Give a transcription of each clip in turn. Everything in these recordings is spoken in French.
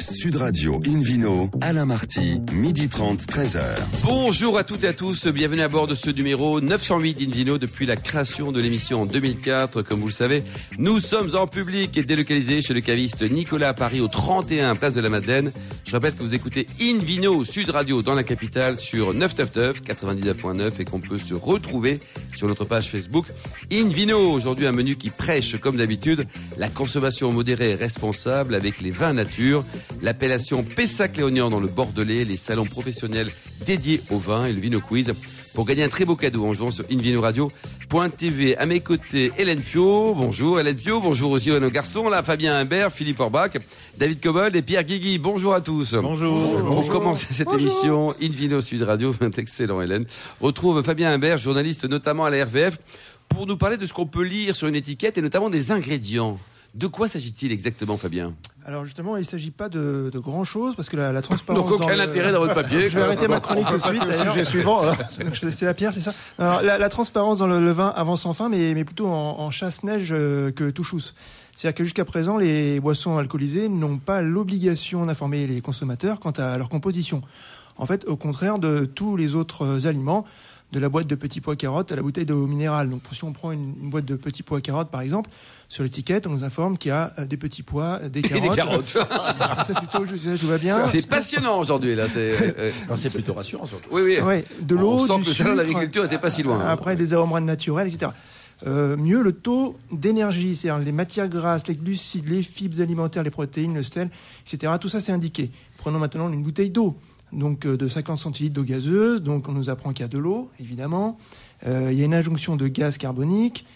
Sud Radio Invino, Alain Marty, midi 30, 13h. Bonjour à toutes et à tous, bienvenue à bord de ce numéro 908 d'Invino depuis la création de l'émission en 2004. Comme vous le savez, nous sommes en public et délocalisés chez le caviste Nicolas à Paris au 31 Place de la Madeleine. Je rappelle que vous écoutez Invino Sud Radio dans la capitale sur 999 99.9 et qu'on peut se retrouver sur notre page Facebook Invino. Aujourd'hui un menu qui prêche comme d'habitude la consommation modérée et responsable avec les vins nature, l'appellation Pessac-Léognan dans le Bordelais, les salons professionnels dédiés au vin et le Vino Quiz. Pour gagner un très beau cadeau en jouant sur invinoradio.tv. À mes côtés, Hélène Pio. Bonjour Hélène Pio. Bonjour aussi à nos garçons. Là, Fabien Imbert, Philippe Orbach, David Cobold et Pierre Guigui. Bonjour à tous. Bonjour. Pour commencer cette émission, Invino Sud Radio, excellent Hélène, retrouve Fabien Imbert, journaliste notamment à la RVF, pour nous parler de ce qu'on peut lire sur une étiquette et notamment des ingrédients. De quoi s'agit-il exactement, Fabien? Alors justement, il ne s'agit pas de, de grand chose parce que la, la transparence. Donc aucun intérêt dans votre papier. Je vais arrêter ma chronique tout de suite. C'est le sujet suivant. C'est la pierre, c'est ça? Alors la, la, transparence dans le, le, vin avance enfin, mais, mais plutôt en, en chasse-neige euh, que touchous. C'est-à-dire que jusqu'à présent, les boissons alcoolisées n'ont pas l'obligation d'informer les consommateurs quant à leur composition. En fait, au contraire de tous les autres aliments, de la boîte de petits pois carottes à la bouteille d'eau minérale. Donc, si on prend une, une, boîte de petits pois carottes, par exemple, sur l'étiquette, on nous informe qu'il y a des petits pois, des carottes. Et des carottes. c'est plutôt, je, je vois bien. C'est passionnant aujourd'hui, là. C'est plutôt rassurant, surtout. Oui, oui. Ouais, de l'eau, On sent du que sucre, l'agriculture n'était pas si loin. hein. Après, des arômes naturels, etc. Euh, mieux le taux d'énergie, c'est-à-dire les matières grasses, les glucides, les fibres alimentaires, les protéines, le sel, etc. Tout ça, c'est indiqué. Prenons maintenant une bouteille d'eau donc euh, de 50 centilitres d'eau gazeuse. Donc on nous apprend qu'il y a de l'eau, évidemment. Euh, il y a une injonction de gaz carbonique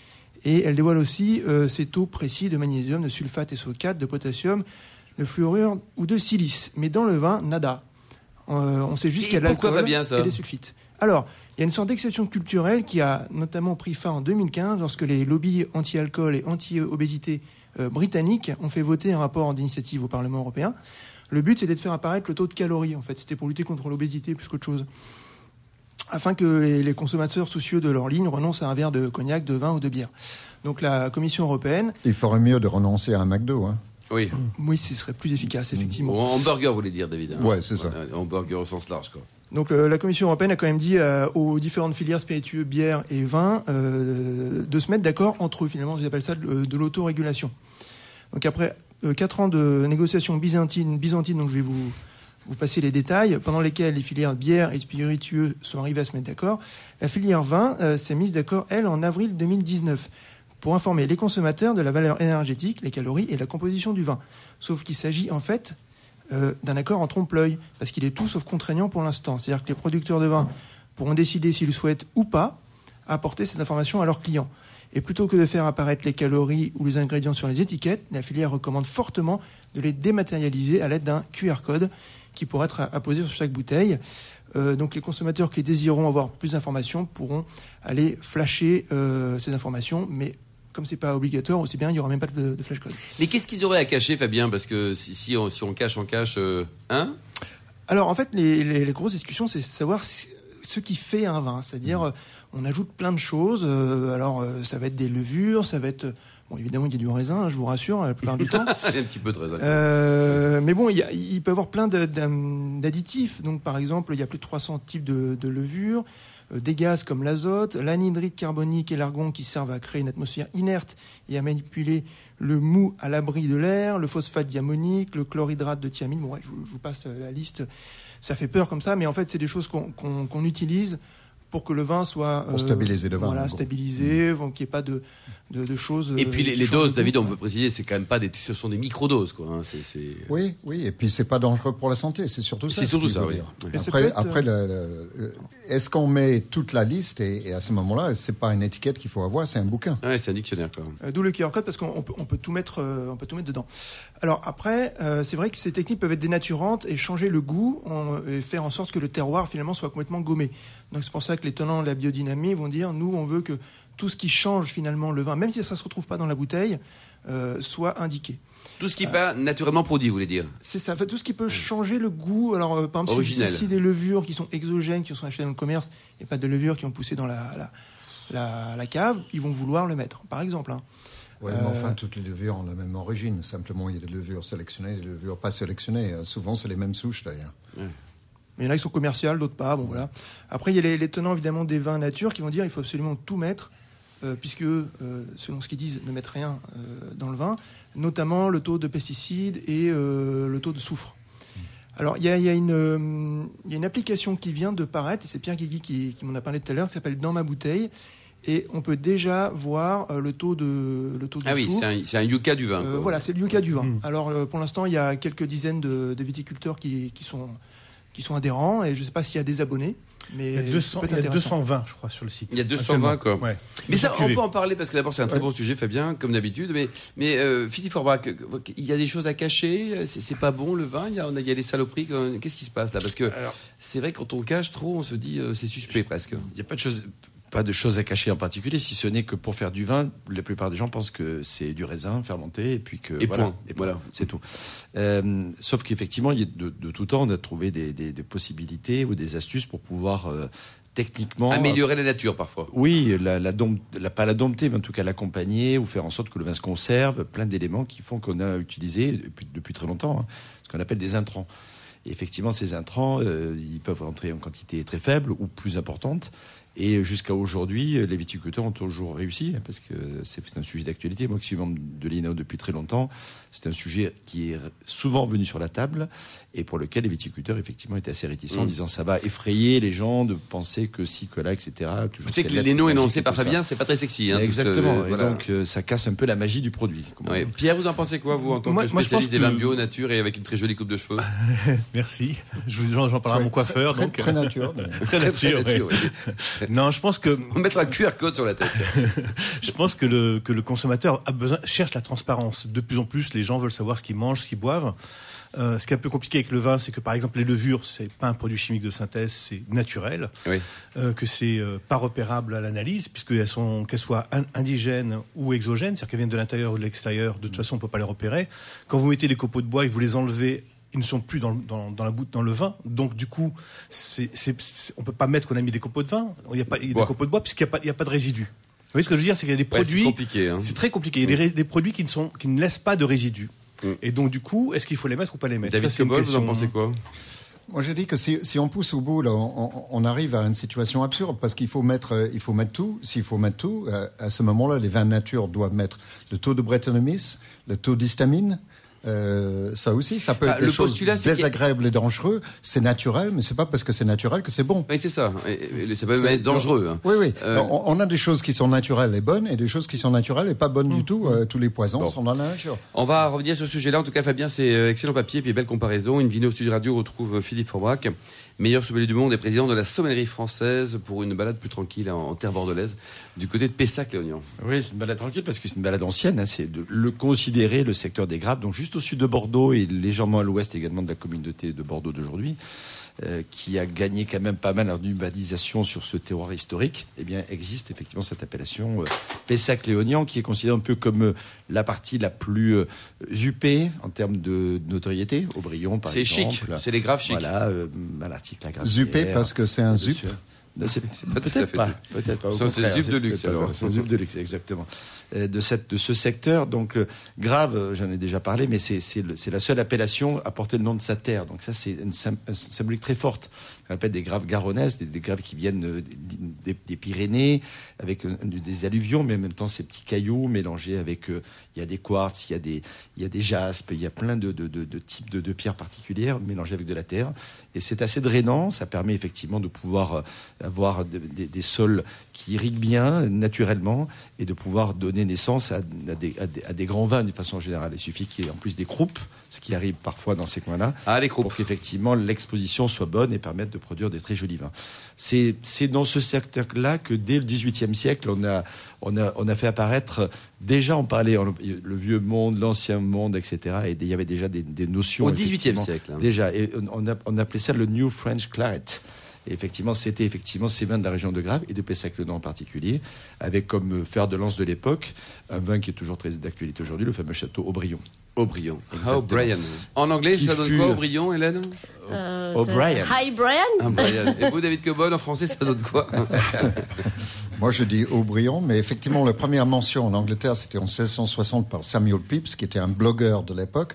et elle dévoile aussi euh, ces taux précis de magnésium, de sulfate SO4, de potassium, de fluorure ou de silice. Mais dans le vin, nada. Euh, on sait juste qu'il y a de l'alcool et des sulfites. Alors, il y a une sorte d'exception culturelle qui a notamment pris fin en 2015 lorsque les lobbies anti-alcool et anti-obésité britanniques ont fait voter un rapport d'initiative au Parlement européen. Le but, c'était de faire apparaître le taux de calories, en fait. C'était pour lutter contre l'obésité plus qu'autre chose. Afin que les, les, consommateurs soucieux de leur ligne renoncent à un verre de cognac, de vin ou de bière. Donc la Commission européenne... Il ferait mieux de renoncer à un McDo, hein Oui. Oui, ce serait plus efficace, effectivement. Ou en hamburger, vous voulez dire, David hein Ouais, c'est ça. Un hamburger au sens large, quoi. Donc euh, la Commission européenne a quand même dit euh, aux différentes filières spiritueux, bière et vin, euh, de se mettre d'accord entre eux, finalement, ils appellent ça de, de l'autorégulation. Donc après euh, quatre ans de négociations byzantines, donc je vais vous, vous passer les détails, pendant lesquels les filières bière et spiritueux sont arrivées à se mettre d'accord, la filière vin euh, s'est mise d'accord, elle, en avril 2019, pour informer les consommateurs de la valeur énergétique, les calories et la composition du vin. Sauf qu'il s'agit en fait euh, d'un accord en trompe-l'œil, parce qu'il est tout sauf contraignant pour l'instant. C'est-à-dire que les producteurs de vin pourront décider s'ils souhaitent ou pas apporter ces informations à leurs clients. Et plutôt que de faire apparaître les calories ou les ingrédients sur les étiquettes, la filière recommande fortement de les dématérialiser à l'aide d'un QR code qui pourra être apposé sur chaque bouteille. Euh, donc les consommateurs qui désireront avoir plus d'informations pourront aller flasher euh, ces informations, mais comme c'est pas obligatoire, aussi bien il y aura même pas de, de flash code. Mais qu'est-ce qu'ils auraient à cacher, Fabien? Parce que si, si, on, si on cache, on cache, euh, hein? Alors en fait, les, les, les grosses discussions, c'est savoir si, ce qui fait un vin, c'est-à-dire mmh. On ajoute plein de choses. Euh, alors ça va être des levures, ça va être Bon, évidemment, il y a du raisin, je vous rassure, la plupart du temps. il y a un petit peu de raisin. Euh, mais bon, il, y a, il, peut y avoir plein d'additifs. Donc, par exemple, il y a plus de 300 types de, de levures, euh, des gaz comme l'azote, l'anhydride carbonique et l'argon qui servent à créer une atmosphère inerte et à manipuler le mou à l'abri de l'air, le phosphate diamonique, le chlorhydrate de thiamine. Bon, ouais, je, je, vous passe la liste. Ça fait peur comme ça, mais en fait, c'est des choses qu'on qu qu utilise pour que le vin soit pour stabiliser le vin, voilà, stabilisé, mmh. qu'il n'y ait pas de, de, de, choses. Et puis les, les doses, David, on peut préciser, c'est quand même pas des, ce sont des microdoses, quoi. Hein, c est, c est... Oui, oui, et puis c'est pas dangereux pour la santé, c'est surtout ça. C'est surtout ça, oui. Après, après le, le, est-ce qu'on met toute la liste et, et à ce moment-là, c'est pas une étiquette qu'il faut avoir, c'est un bouquin. Ouais, c'est un dictionnaire, quoi. Euh, D'où le QR code parce qu'on peut, on peut tout mettre, euh, on peut tout mettre dedans. Alors après, euh, c'est vrai que ces techniques peuvent être dénaturantes et changer le goût on, et faire en sorte que le terroir finalement soit complètement gommé. Donc c'est pour ça que les tenants de la biodynamie vont dire nous on veut que tout ce qui change finalement le vin, même si ça se retrouve pas dans la bouteille, euh, soit indiqué. Tout ce qui n'est pas naturellement produit, vous voulez dire C'est ça. Tout ce qui peut changer le goût. Alors, euh, par exemple, si, si, des levures qui sont exogènes, qui sont achetées dans le commerce, et pas de levures qui ont poussé dans la, la, la, la cave, ils vont vouloir le mettre, par exemple. Hein. Oui, mais enfin, toutes les levures ont la même origine. Simplement, il y a des levures sélectionnées, des levures pas sélectionnées. Euh, Souvent, c'est les mêmes souches, d'ailleurs. Mais il y en a qui sont commerciales, d'autres pas. Bon, voilà. Après, il y a les, les tenants évidemment des vins nature qui vont dire qu'il faut absolument tout mettre, euh, puisque eux, euh, selon ce qu'ils disent, ne mettent rien euh, dans le vin, notamment le taux de pesticides et euh, le taux de soufre. Alors, il y a, y une, euh, il y a une application qui vient de paraître, et c'est Pierre Guigui qui, qui m'en a parlé tout à l'heure, qui s'appelle Dans ma bouteille. Et on peut déjà voir euh, le taux de, le taux de Ah oui, c'est un, un yucca du vin. Euh, quoi. voilà, c'est le yucca du vin. Alors euh, pour l'instant, il y a quelques dizaines de, de viticulteurs qui, qui sont qui sont adhérents et je ne sais pas s'il y a des abonnés, mais Il y a, 200, ça peut il y être a intéressant. 220, je crois, sur le site. Il y a 220 quoi. Ouais. Mais ça, on peut en parler parce que d'abord c'est un très bon sujet, Fabien, comme d'habitude. Mais, mais euh, Philippe Forbach, il y a des choses à cacher. C'est pas bon le vin. Il y a, on a- il y a des saloperies. Qu'est-ce qui se passe là? Parce que c'est vrai quand on cache trop, on se dit euh, c'est suspect presque. Il n'y a pas de choses, pas de choses à cacher en particulier, si ce n'est que pour faire du vin, la plupart des gens pensent que c'est du raisin fermenté et puis que Et voilà, point. et Voilà. c'est tout. Euh, sauf qu'effectivement, de, de tout temps, on a trouvé des, des- des possibilités ou des astuces pour pouvoir euh, techniquement Améliorer la nature parfois. Oui, la, la, dom- la- pas la dompter, mais en tout cas l'accompagner ou faire en sorte que le vin se conserve, plein d'éléments qui font qu'on a utilisé depuis, depuis très longtemps hein, ce qu'on appelle des intrants. Et effectivement, ces intrants, euh, ils peuvent rentrer en quantité très faible ou plus importante. Et jusqu'à aujourd'hui, les viticulteurs ont toujours réussi, hein, parce que c'est un sujet d'actualité. Moi qui suis membre de l'INAO depuis très longtemps, c'est un sujet qui est souvent venu sur la table et pour lequel les viticulteurs, effectivement, étaient assez réticents, en Mm. disant ça va effrayer les gens de penser que si, que là, etc. Toujours Tu sais que énoncés et par. Fabien, c'est pas très sexy. Hein, ce- Exactement. voilà. Et donc, euh, ça casse un peu la magie du produit. Ouais. Pierre, vous en pensez quoi, vous, en tant Moi- que spécialiste des vins que- bio, nature et avec une très jolie coupe de cheveux Merci. Je vous- J'en parlerai à mon coiffeur. Très, donc, très nature. très nature, ouais. nature, oui. Non, je pense que On mettre un QR code sur la tête. je pense que le que le consommateur a besoin cherche la transparence. De plus en plus, les gens veulent savoir ce qu'ils mangent, ce qu'ils boivent. Euh, ce qui est un peu compliqué avec le vin, c'est que par exemple les levures, c'est pas un produit chimique de synthèse, c'est naturel, Oui. euh, que c'est euh, pas repérable à l'analyse, puisqu'elles sont qu'elles soient in- indigènes ou exogènes, c'est-à-dire qu'elles viennent de l'intérieur ou de l'extérieur. De toute façon, on peut pas les repérer. Quand vous mettez les copeaux de bois et que vous les enlevez, ils ne sont plus dans, le- dans, dans la dans le vin. Donc du coup, c'est, c'est, c'est- on peut pas mettre qu'on a mis des copeaux de vin. Il n'y a pas y a des copeaux de bois puisqu'il n'y a pas il y a pas de résidus. Vous voyez ce que je veux dire, c'est qu'il y a des Ouais, c'est produits. compliqué. Hein. C'est très compliqué. Il y a des, produits qui ne, sont, qui ne laissent pas de résidus. Mm. Et donc, du coup, est-ce qu'il faut les mettre ou pas les mettre? David Ça, c'est une Cobol, vous en question- pensez quoi? Moi, je dis que si, si on pousse au bout, là, on, arrive à une situation absurde parce qu'il faut mettre, euh, il faut mettre tout. S'il faut mettre tout, euh, à ce moment-là, les vins nature doivent mettre le taux de Brettanomyces, le taux d'histamine. Euh, ça aussi, ça peut Ah, être des le choses y a- désagréables et dangereux. C'est naturel, mais c'est pas parce que c'est naturel que c'est bon. Oui, c'est ça. Ça peut même être dangereux. hein. Oui, oui. Euh, on, on a des choses qui sont naturelles et bonnes, et des choses qui sont naturelles et pas bonnes Mmh. du tout. Euh, tous les poisons Bon. sont dans la nature. On va revenir sur ce sujet-là. En tout cas, Fabien, c'est excellent papier et puis belle comparaison. Une vidéo Studio Radio retrouve Philippe Forbrac, meilleur sommelier du monde et président de la sommellerie française pour une balade plus tranquille en, terre bordelaise du côté de Pessac-Léognan. Oui, c'est une balade tranquille parce que c'est une balade ancienne. hein, c'est de le considérer le secteur des grappes, donc juste au sud de Bordeaux et légèrement à l'ouest également de la communauté de Bordeaux d'aujourd'hui, euh, qui a gagné quand même pas mal en urbanisation sur ce terroir historique. Eh bien, existe effectivement cette appellation euh, Pessac-Léognan, qui est considérée un peu comme euh, la partie la plus huppée en termes de notoriété. Aubryon, par C'est exemple. chic. C'est les graves chics. Voilà, euh, à l'article la gracière. Zuppé parce que c'est un zup. Peut-être pas. Peut-être pas. de luxe, alors. zup de luxe, exactement. Euh, De, cette, de ce secteur, donc euh, grave, euh, j'en ai déjà parlé, mais c'est la seule appellation à porter le nom de sa terre. Donc ça, c'est une symbolique très forte. Des graves garonnaises, des, des graves qui viennent euh, des, des Pyrénées, avec euh, des alluvions, mais en même temps ces petits cailloux mélangés avec. euh, Il y a des quartz, il y a des, il y a des jaspes, il y a plein de, de, de- de types de, pierres particulières mélangées avec de la terre. Et c'est assez drainant. Ça permet effectivement de pouvoir avoir de- des- des sols qui irriguent bien naturellement et de pouvoir donner naissance à, à des, à des- à des grands vins d'une façon générale. Il suffit qu'il y ait en plus des croupes, ce qui arrive parfois dans ces coins-là, Ah, les pour qu'effectivement l'exposition soit bonne et permette de produire des très jolis vins. C'est c'est dans ce secteur-là que dès le XVIIIe siècle, on a, on, a, on a fait apparaître, déjà on parlait le vieux monde, l'ancien monde, etc. Et il y avait déjà des, des notions. Au XVIIIe siècle. hein. Déjà, et on, a- on appelait ça le New French Claret. Et effectivement, c'était effectivement ces vins de la région de Grave et de Pessac-le-Nom en particulier, avec comme fer de lance de l'époque un vin qui est toujours très d'actualité aujourd'hui, le fameux château Aubryon. Aubryon. Exactement. O'Brien. En anglais, Qui ça donne fut- quoi, Aubryon, Hélène Euh, O'Brien. c'est- Hi Brian. Ah, Brian. Et vous, David Cobol, en français, ça donne quoi Moi, je dis Aubryon, mais effectivement, la première mention en Angleterre, c'était en 1660 par Samuel Pepys, qui était un blogueur de l'époque.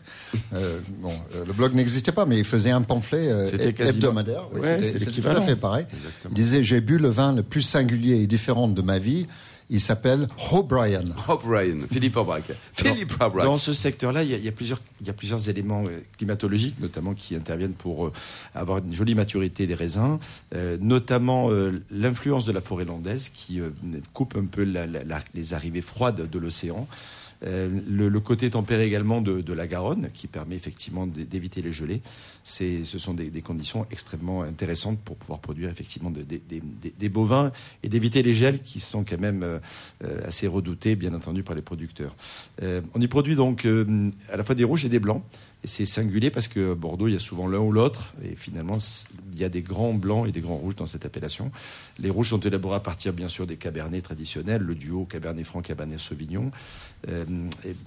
Euh, bon, euh, le blog n'existait pas, mais il faisait un pamphlet euh, C'était heb- quasiment- hebdomadaire. Oui, Ouais, c'était- tout l'équivalent. à fait pareil. Exactement. Il disait J'ai bu le vin le plus singulier et différent de ma vie. Il s'appelle O'Brien. O'Brien, Philippe Aubrac. Philippe Aubrac. Dans ce secteur-là, il y, a, il y a plusieurs, il y a plusieurs éléments euh, climatologiques, notamment qui interviennent pour euh, avoir une jolie maturité des raisins, euh, notamment euh, l'influence de la forêt landaise qui euh, coupe un peu la- la- la- les arrivées froides de l'océan. Euh, le, côté tempéré également de, la Garonne, qui permet effectivement d'é- d'éviter les gelées. Ce sont des, conditions extrêmement intéressantes pour pouvoir produire effectivement de- des- des- bovins et d'éviter les gels qui sont quand même euh, assez redoutés, bien entendu, par les producteurs. Euh, on y produit donc à la fois des rouges et des blancs. C'est singulier parce que Bordeaux, il y a souvent l'un ou l'autre. Et finalement, il y a des grands blancs et des grands rouges dans cette appellation. Les rouges sont élaborés à partir, bien sûr, des cabernets traditionnels, le duo Cabernet Franc, Cabernet Sauvignon. Euh,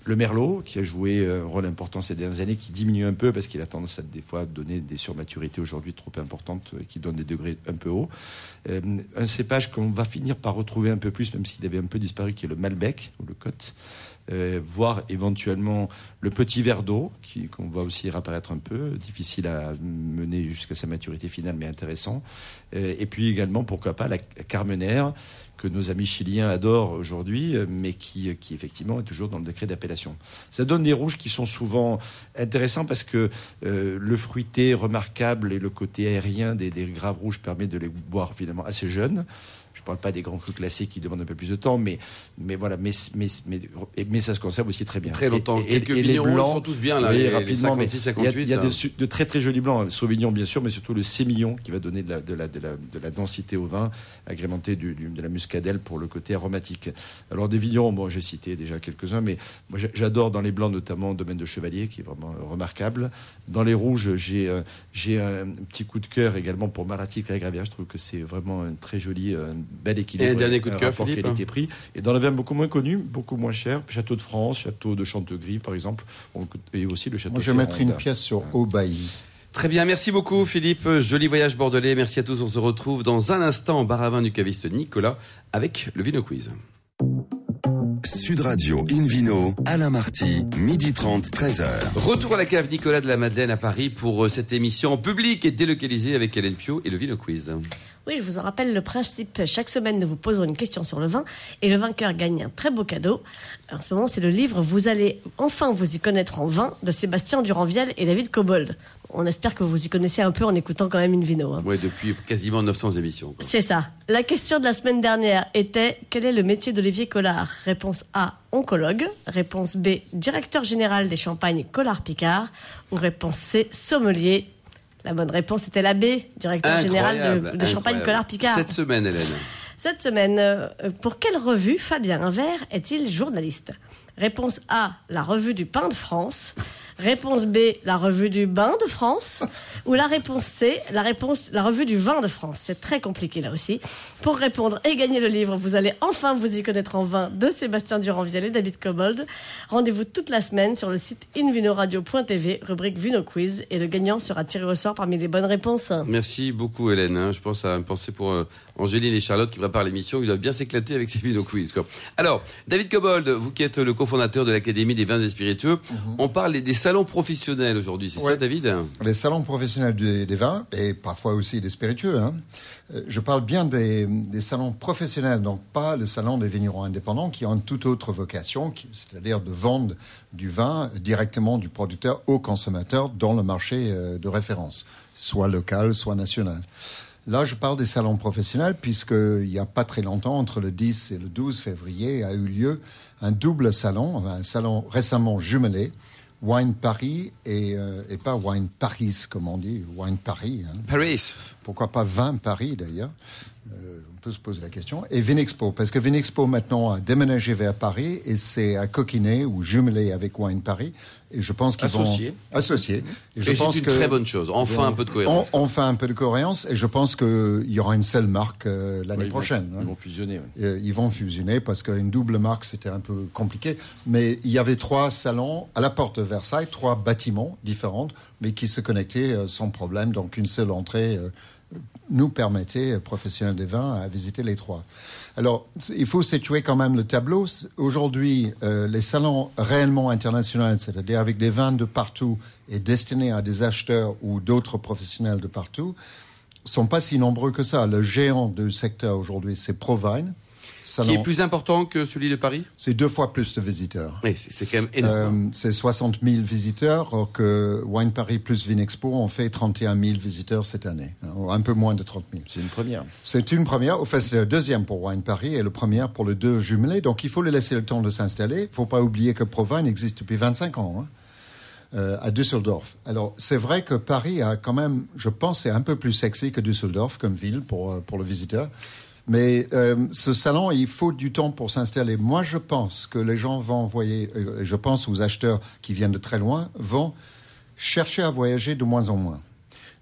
le Merlot, qui a joué un rôle important ces dernières années, qui diminue un peu parce qu'il a tendance à des fois donner des surmaturités aujourd'hui trop importantes, euh, qui donnent des degrés un peu hauts. Euh, un cépage qu'on va finir par retrouver un peu plus, même s'il avait un peu disparu, qui est le Malbec ou le Côte. Euh, voire éventuellement le petit verre d'eau, qu'on va aussi réapparaître un peu, difficile à mener jusqu'à sa maturité finale, mais intéressant. Euh, et puis également, pourquoi pas, la Carmenère, que nos amis chiliens adorent aujourd'hui, euh, mais qui, qui effectivement est toujours dans le décret d'appellation. Ça donne des rouges qui sont souvent intéressants parce que le fruité remarquable et le côté aérien des, des graves rouges permet de les boire finalement assez jeunes. Je ne parle pas des grands crus classés qui demandent un peu plus de temps, mais, mais voilà, mais, mais, mais, mais ça se conserve aussi très bien. Très longtemps. Et, et- Quelques et les blancs, ils sont tous bien, là, oui, les- les rapidement, mais 56, il y a- 58, Il y a, de, très très jolis blancs, Sauvignon bien sûr, mais surtout le sémillon qui va donner de la, de la, de la, de la densité au vin, agrémenté du- du- de la muscadelle pour le côté aromatique. Alors des vignerons, bon, j'ai cité déjà quelques-uns, mais moi j'a- j'adore dans les blancs notamment Domaine de Chevalier qui est vraiment remarquable. Dans les rouges, j'ai euh, j'ai un petit coup de cœur également pour Maratic et. Je trouve que c'est vraiment un très joli, euh, bel équilibre. Et un dernier coup de cœur, qualité-prix. Et dans les vins beaucoup moins connus, beaucoup moins chers, Château de France, Château de Chantegris par exemple, et aussi le Château Moi, je mettrai une Ferrand. pièce sur Aubailly. Très bien, merci beaucoup Philippe. Joli voyage bordelais. Merci à tous. On se retrouve dans un instant au bar à vin du caviste Nicolas avec le Vino Quiz. Sud Radio Invino, Alain Marty, midi 30, 13h. Retour à la cave Nicolas de la Madeleine à Paris pour euh, cette émission en public et délocalisée avec Hélène Pio et le Vino Quiz. Oui, je vous en rappelle le principe. Chaque semaine, nous vous poserons une question sur le vin et le vainqueur gagne un très beau cadeau. En ce moment, c'est le livre Vous allez enfin vous y connaître en vin de Sébastien Duranviel et David Cobold. On espère que vous y connaissez un peu en écoutant quand même une vino. hein. Ouais, depuis quasiment 900 émissions. C'est ça. La question de la semaine dernière était quel est le métier d'Olivier Collard? Réponse A oncologue. Réponse B directeur général des champagnes Collard Picard. Ou réponse C sommelier. La bonne réponse était la B directeur général de- Incroyable, des champagnes incroyable. Collard Picard. Cette semaine, Hélène. Cette semaine, euh, pour quelle revue Fabien Invert est-il journaliste? Réponse A, la revue du pain de France. Réponse B, la revue du bain de France. Ou la réponse C, la, réponse, la revue du vin de France. C'est très compliqué là aussi. Pour répondre et gagner le livre, vous allez enfin vous y connaître en vin de Sébastien Duranviel et David Cobold. Rendez-vous toute la semaine sur le site invinoradio.tv, rubrique Vino Quiz. Et le gagnant sera tiré au sort parmi les bonnes réponses. Merci beaucoup, Hélène. hein. Je pense à une pensée pour euh, Angéline et Charlotte qui préparent l'émission. Ils doivent bien s'éclater avec ces Vino Quiz. quoi. Alors, David Cobold, vous qui êtes le cofondateur de l'Académie des vins et spiritueux, on parle des salons professionnels aujourd'hui, c'est ça. David? Les salons professionnels des, des vins et parfois aussi des spiritueux. hein. Euh, Je parle bien des, des salons professionnels, donc pas le salon des vignerons indépendants qui ont une toute autre vocation, c'est-à-dire de vendre du vin directement du producteur au consommateur dans le marché euh, de référence, soit local, soit national. Là, je parle des salons professionnels puisqu'il n'y a pas très longtemps, entre le 10 et le 12 février, a eu lieu un double salon, un salon récemment jumelé, Wine Paris et, euh, et pas Wine Paris, comme on dit, Wine Paris. hein. Paris. Pourquoi pas Vin Paris, d'ailleurs Euh, On peut se poser la question. Et Vinexpo, parce que Vinexpo maintenant a déménagé vers Paris et c'est à coquiner ou jumelé avec Wine Paris. Et je pense qu'ils vont... Associé. Associé. Et je Et pense c'est une que... très bonne chose. Enfin, un peu de cohérence. On, fait un peu de cohérence et je pense qu'il y aura une seule marque euh, l'année Ouais, ils vont- prochaine. hein. Ils vont fusionner. ouais. Euh, ils vont fusionner parce qu'une double marque, c'était un peu compliqué. Mais il y avait trois salons à la porte de Versailles, trois bâtiments différents, mais qui se connectaient euh, sans problème. Donc une seule entrée euh, nous permettait, professionnels des vins, à visiter les trois. Alors, il faut situer quand même le tableau. Aujourd'hui, euh, les salons réellement internationaux, c'est-à-dire avec des vins de partout et destinés à des acheteurs ou d'autres professionnels de partout, sont pas si nombreux que ça. Le géant du secteur aujourd'hui, c'est Provine. Qui est plus important que celui de Paris C'est deux fois plus de visiteurs. Oui, c'est quand même énorme. Euh, c'est 60 000 visiteurs, alors que Wine Paris plus Vinexpo ont fait 31 000 visiteurs cette année. Un peu moins de 30 000. C'est une première. C'est une première. Au fait, c'est la deuxième pour Wine Paris et le premier pour les deux jumelés. Donc il faut les laisser le temps de s'installer. Il ne faut pas oublier que Provine existe depuis 25 ans. Hein. Euh, à Düsseldorf. Alors, c'est vrai que Paris a quand même, je pense, c'est un peu plus sexy que Düsseldorf comme ville pour, euh, pour le visiteur. Mais euh, ce salon, il faut du temps pour s'installer. Moi, je pense que les gens vont envoyer, euh, je pense aux acheteurs qui viennent de très loin, vont chercher à voyager de moins en moins.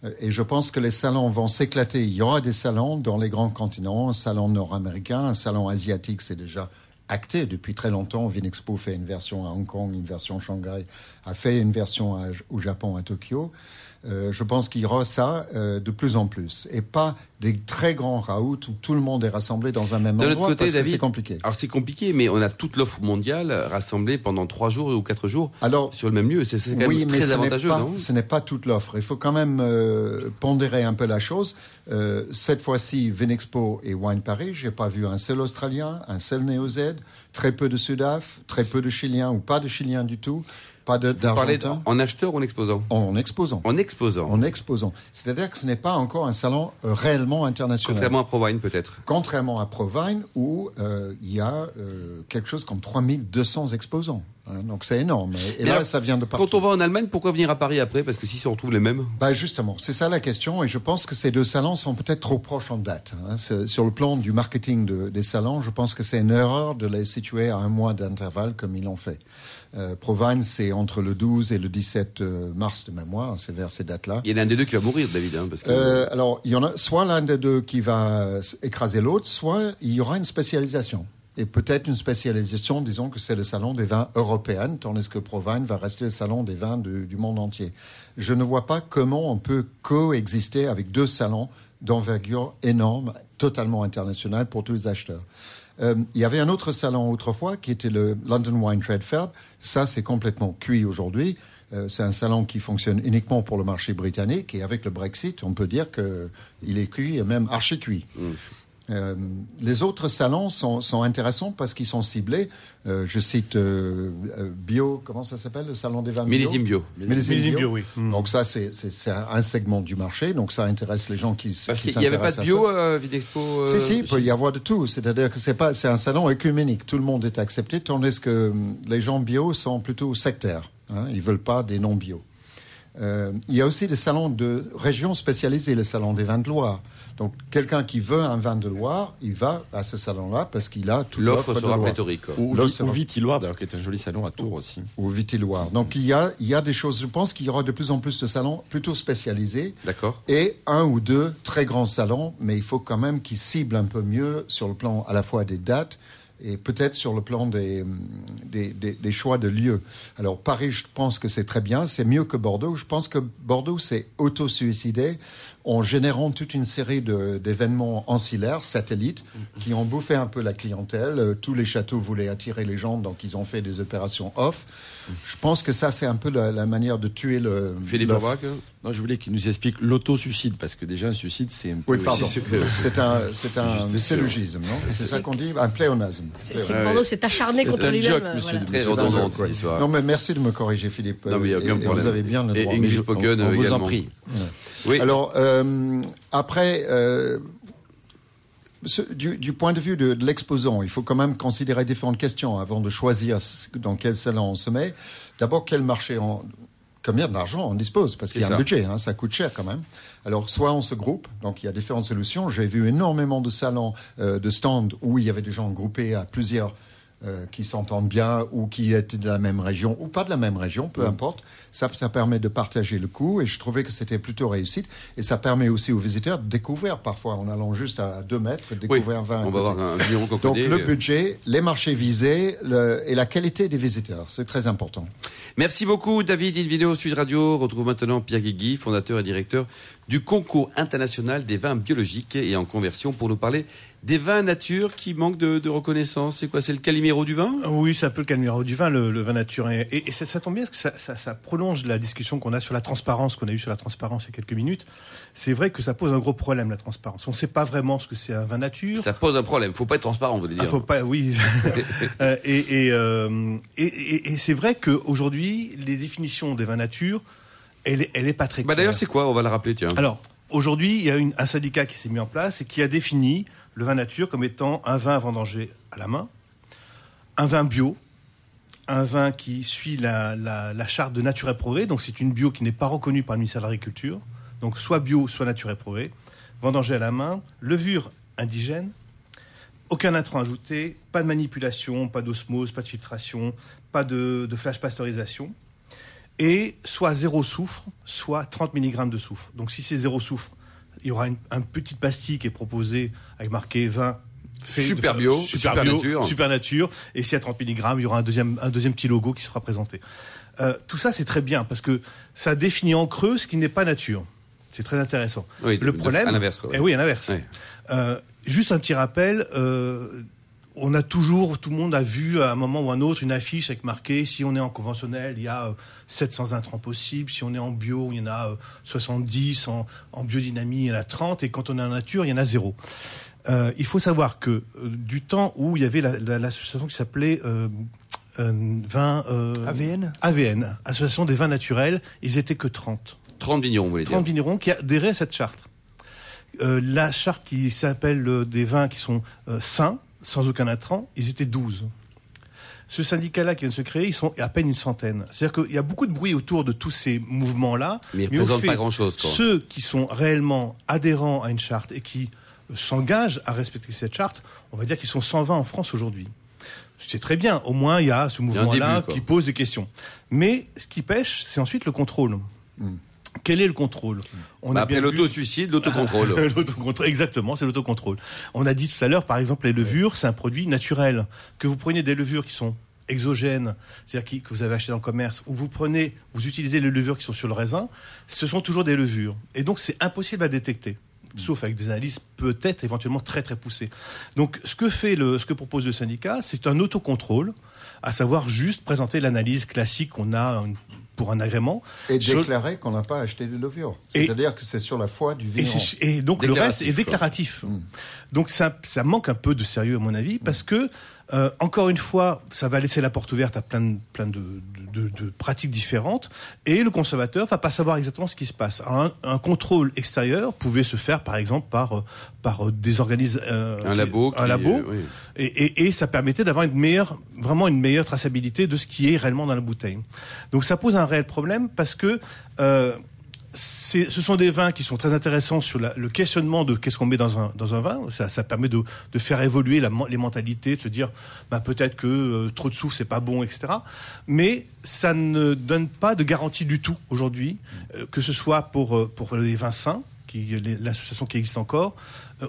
Euh, et je pense que les salons vont s'éclater. Il y aura des salons dans les grands continents, un salon nord-américain, un salon asiatique, c'est déjà acté depuis très longtemps. Vinexpo fait une version à Hong Kong, une version à Shanghai, a fait une version au Japon, à Tokyo. Euh, je pense qu'il y aura ça euh, de plus en plus. Et pas des très grands raouts où tout le monde est rassemblé dans un même de endroit côté, parce David, que c'est compliqué. Alors c'est compliqué, mais on a toute l'offre mondiale rassemblée pendant trois jours ou quatre jours alors, sur le même lieu. C'est quand oui, même mais très ce avantageux, pas, non? Ce n'est pas toute l'offre. Il faut quand même euh, pondérer un peu la chose. Cette fois-ci, Vinexpo et Wine Paris, j'ai pas vu un seul Australien, un seul Néo-Z, très peu de Sudaf, très peu de Chiliens ou pas de Chiliens du tout. Pas d'Argentins. en acheteur ou en exposant? En exposant. En exposant. En exposant. C'est-à-dire que ce n'est pas encore un salon euh, réellement international. Contrairement à Provine, peut-être. Contrairement à Provine, où euh, il y a euh, quelque chose comme 3200 exposants. Hein, donc c'est énorme. Et, là, alors, ça vient de partout. Quand on va en Allemagne, pourquoi venir à Paris après? Parce que si on retrouve les mêmes. Bah justement, c'est ça la question, et je pense que ces deux salons sont peut-être trop proches en date. hein. Sur le plan du marketing de- des salons, je pense que c'est une erreur de les situer à un mois d'intervalle comme ils l'ont fait. Euh, Provine, c'est entre le 12 et le 17 euh, mars de mémoire, c'est vers ces dates-là. Il y en a un des deux qui va mourir, David. hein, parce que... Euh, alors, il y en a soit l'un des deux qui va s- écraser l'autre, soit il y aura une spécialisation. Et peut-être une spécialisation, disons que c'est le salon des vins européens, tandis que Provine va rester le salon des vins de- du monde entier. Je ne vois pas comment on peut coexister avec deux salons d'envergure énorme, totalement international pour tous les acheteurs. Euh, il y avait un autre salon autrefois qui était le London Wine Trade Fair. Ça, c'est complètement cuit aujourd'hui. Euh, c'est un salon qui fonctionne uniquement pour le marché britannique et avec le Brexit, on peut dire qu'il est cuit et même archi cuit. Euh, les autres salons sont, sont intéressants parce qu'ils sont ciblés. Euh, je cite euh, euh, Bio, comment ça s'appelle, le salon des vins bio Millésime bio. Millésime Millésime bio, bio, oui. Mm. Donc ça, c'est c'est- c'est un segment du marché. Donc ça intéresse les gens qui, Parce qui qu'il n'y avait pas de bio à Videxpo euh, Si, si, il peut y avoir de tout. C'est-à-dire que c'est pas, c'est un salon écuménique. Tout le monde est accepté, tandis que hum, les gens bio sont plutôt sectaires. Hein, ils veulent pas des non bio. Euh, il y a aussi des salons de régions spécialisées, le salon des vins de Loire. Donc, quelqu'un qui veut un vin de Loire, il va à ce salon-là parce qu'il a toute L'offre sera Loire. pléthorique. Ou, ou. Vitiloire, d'ailleurs, qui est un joli salon à Tours aussi. Ou Vitiloire. Donc, il y a, il y a des choses. Je pense qu'il y aura de plus en plus de salons plutôt spécialisés D'accord. et un ou deux très grands salons, mais il faut quand même qu'ils ciblent un peu mieux sur le plan à la fois des dates et peut-être sur le plan des, des, des- choix de lieux. Alors Paris, je pense que c'est très bien, c'est mieux que Bordeaux. Je pense que Bordeaux s'est auto-suicidé en générant toute une série de- d'événements ancillaires, satellites, qui ont bouffé un peu la clientèle. Euh, Tous les châteaux voulaient attirer les gens, donc ils ont fait des opérations off. Je pense que ça, c'est un peu la, la manière de tuer le... Philippe. Aubrac Non, je voulais qu'il nous explique l'autosuicide, parce que déjà, un suicide, c'est un peu. Oui, pardon. c'est un, c'est un syllogisme, non? C'est ça qu'on dit? Un pléonasme. C'est acharné C'est contre un lui-même. joke, euh, monsieur. Très C'est un cette histoire. Non, mais merci de me corriger, Philippe. Non, mais il y a Et- aucun et problème. Vous avez bien le Et droit. English Mais je- spoken on- vous également. en prie. Oui. Alors, euh, après, euh, ce- du, du point de vue de, de l'exposant, il faut quand même considérer différentes questions avant de choisir dans quel salon on se met. D'abord, quel marché on, combien d'argent on dispose? Parce qu'il y a un budget, hein, ça coûte cher quand même. Alors, soit on se groupe, donc il y a différentes solutions. J'ai vu énormément de salons, euh, de stands où il y avait des gens groupés à plusieurs euh, qui s'entendent bien ou qui étaient de la même région ou pas de la même région, peu importe. Ça, ça permet de partager le coût et je trouvais que c'était plutôt réussite. Et ça permet aussi aux visiteurs de découvrir parfois en allant juste à deux mètres, de Oui, découvrir 20 on va avoir un Donc le budget, les marchés visés le- et la qualité des visiteurs, c'est très important. Merci beaucoup, David Invino, Sud Radio. Retrouve maintenant Pierre Guigui, fondateur et directeur du concours international des vins biologiques et en conversion pour nous parler des vins nature qui manquent de, de reconnaissance. C'est quoi C'est le Calimero du vin? Oui, c'est un peu le Calimero du vin, le, le vin nature. Et, et ça, ça, tombe bien parce que ça, ça, ça prolonge la discussion qu'on a sur la transparence, qu'on a eu sur la transparence il y a quelques minutes. C'est vrai que ça pose un gros problème, la transparence. On ne sait pas vraiment ce que c'est un vin nature. Ça pose un problème. Faut pas être transparent, vous voulez dire. Ah, faut pas, oui. Euh, et et, euh, et c'est vrai qu'aujourd'hui, les définitions des vins nature, elle, est- elle est pas très claire. Bah d'ailleurs, c'est quoi On va le rappeler, tiens. Alors, aujourd'hui, il y a une- un syndicat qui s'est mis en place et qui a défini le vin nature comme étant un vin vendangé à la main, un vin bio, un vin qui suit la, la- la charte de Nature et Progrès, donc c'est une bio qui n'est pas reconnue par le ministère de l'Agriculture, donc soit bio, soit Nature et Progrès, vendangé à la main, levure indigène, aucun intrant ajouté, pas de manipulation, pas d'osmose, pas de filtration, pas de, de flash pasteurisation et soit zéro soufre, soit 30 mg de soufre. Donc si c'est zéro soufre, il y aura une, un petit pastille qui est proposé avec marqué 20 fait Super de- bio, super, super bio, nature. super nature. Et si à 30 mg, il y aura un deuxième, un deuxième petit logo qui sera présenté. Euh, tout ça, c'est très bien parce que ça définit en creux ce qui n'est pas nature. C'est très intéressant. Oui, le de- problème, à l'inverse. Eh oui, à l'inverse. Euh, juste un petit rappel. euh, on a toujours, tout le monde a vu à un moment ou un autre une affiche avec marqué si on est en conventionnel, il y a euh, 700 intrants possibles. Si on est en bio, il y en a euh, 70. En, en biodynamie, il y en a 30. Et quand on est en nature, il y en a zéro. Euh, il faut savoir que euh, du temps où il y avait la- la- l'association qui s'appelait euh, euh, vin euh, AVN AVN, Association des vins naturels, ils étaient que 30. 30 vignerons, vous voulez dire. 30 vignerons qui adhéraient à cette charte. Euh, la charte qui s'appelle euh, des vins qui sont euh, sains, sans aucun intrant, ils étaient 12. Ce syndicat-là qui vient de se créer, ils sont à peine une centaine. C'est-à-dire qu'il y a beaucoup de bruit autour de tous ces mouvements-là. Mais ils au représentent pas grand-chose. Ceux qui sont réellement adhérents à une charte et qui euh, s'engagent à respecter cette charte, on va dire qu'ils sont 120 en France aujourd'hui. C'est très bien. Au moins, il y a ce mouvement-là qui pose des questions. Mais ce qui pêche, c'est ensuite le contrôle. Quel est le contrôle On Bah, a bien l'autosuicide, l'autocontrôle. Exactement, c'est l'autocontrôle. On a dit tout à l'heure, par exemple, les levures, c'est un produit naturel. Que vous preniez des levures qui sont exogènes, c'est-à-dire que vous avez acheté dans le commerce, ou vous prenez, vous utilisez les levures qui sont sur le raisin, ce sont toujours des levures. Et donc, c'est impossible à détecter. Sauf avec des analyses peut-être éventuellement très très poussées. Donc, ce que fait le, ce que propose le syndicat, c'est un autocontrôle, à savoir juste présenter l'analyse classique qu'on a pour un agrément. Et déclarer qu'on n'a pas acheté de levure. C'est-à-dire que c'est sur la foi du vigneron. et donc le reste est quoi. déclaratif. Donc ça, ça manque un peu de sérieux à mon avis parce que euh, encore une fois, ça va laisser la porte ouverte à plein de, plein de, de- de- pratiques différentes et le consommateur va pas savoir exactement ce qui se passe. Un, un contrôle extérieur pouvait se faire par exemple par par des organismes euh, Un qui- labo. un qui- labo euh, oui. et, et- et ça permettait d'avoir une meilleure, vraiment une meilleure traçabilité de ce qui est réellement dans la bouteille. Donc ça pose un réel problème parce que euh, ce sont des vins qui sont très intéressants sur le questionnement de qu'est-ce qu'on met dans un, vin. Ça, permet de, faire évoluer les mentalités, de se dire bah, peut-être que euh, trop de soufre c'est pas bon, etc. Mais ça ne donne pas de garantie du tout aujourd'hui, euh, que ce soit pour, euh, pour les vins sains, l'association qui existe encore,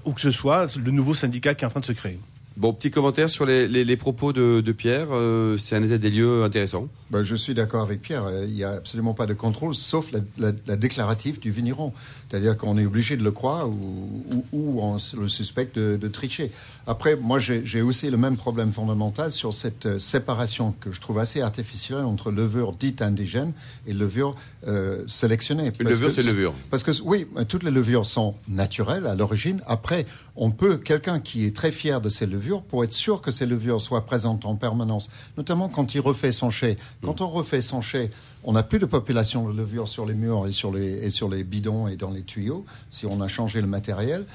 ou que ce soit le nouveau syndicat qui est en train de se créer. Bon, petit commentaire sur les, les- les propos de, de Pierre. euh, c'est un état des lieux intéressant. Ben, je suis d'accord avec Pierre. Il n'y a absolument pas de contrôle, sauf la, la, la déclarative du vigneron. C'est-à-dire qu'on est obligé de le croire ou, ou, ou on le suspecte de, de tricher. Après, moi, j'ai j'ai aussi le même problème fondamental sur cette euh, séparation que je trouve assez artificielle entre levure dite indigène et levure euh, sélectionnée. Une levure, c'est levure. Parce que oui, toutes les levures sont naturelles à l'origine. Après, on peut quelqu'un qui est très fier de ses levures pour être sûr que ces levures soient présentes en permanence, notamment quand il refait son chai. Quand on refait son chai, on n'a plus de population de levures sur les murs et sur les et sur les bidons et dans les tuyaux. Si on a changé le matériel,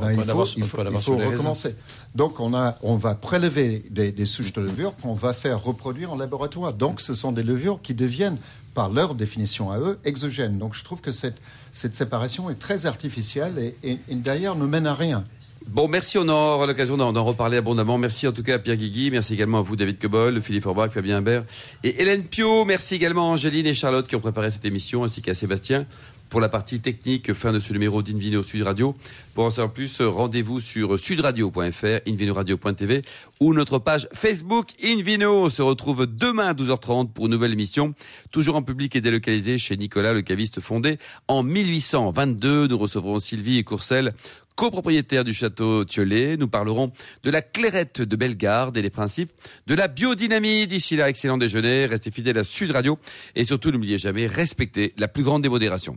ben, il faut, il il recommencer. Donc on a on va prélever des, des souches de levures qu'on va faire reproduire en laboratoire. Donc ce sont des levures qui deviennent par leur définition à eux, exogènes. Donc je trouve que cette, cette séparation est très artificielle et, et, et d'ailleurs ne mène à rien. Bon, merci, on aura l'occasion d'en reparler abondamment. Merci en tout cas à Pierre Guigui, merci également à vous David Cobol, Philippe Orbach, Fabien Imbert et Hélène Pio. Merci également à Angéline et Charlotte qui ont préparé cette émission, ainsi qu'à Sébastien pour la partie technique. Fin de ce numéro d'Invino Sud Radio. Pour en savoir plus, rendez-vous sur sudradio.fr, invinoradio.tv ou notre page Facebook Invino. On se retrouve demain à 12h30 pour une nouvelle émission, toujours en public et délocalisée chez Nicolas, le caviste fondé en 1822. Nous recevrons Sylvie et Courcelles copropriétaire du château Thiolet. Nous parlerons de la clairette de Bellegarde et les principes de la biodynamie. D'ici là, excellent déjeuner, restez fidèles à Sud Radio et surtout n'oubliez jamais, respectez la plus grande démodération.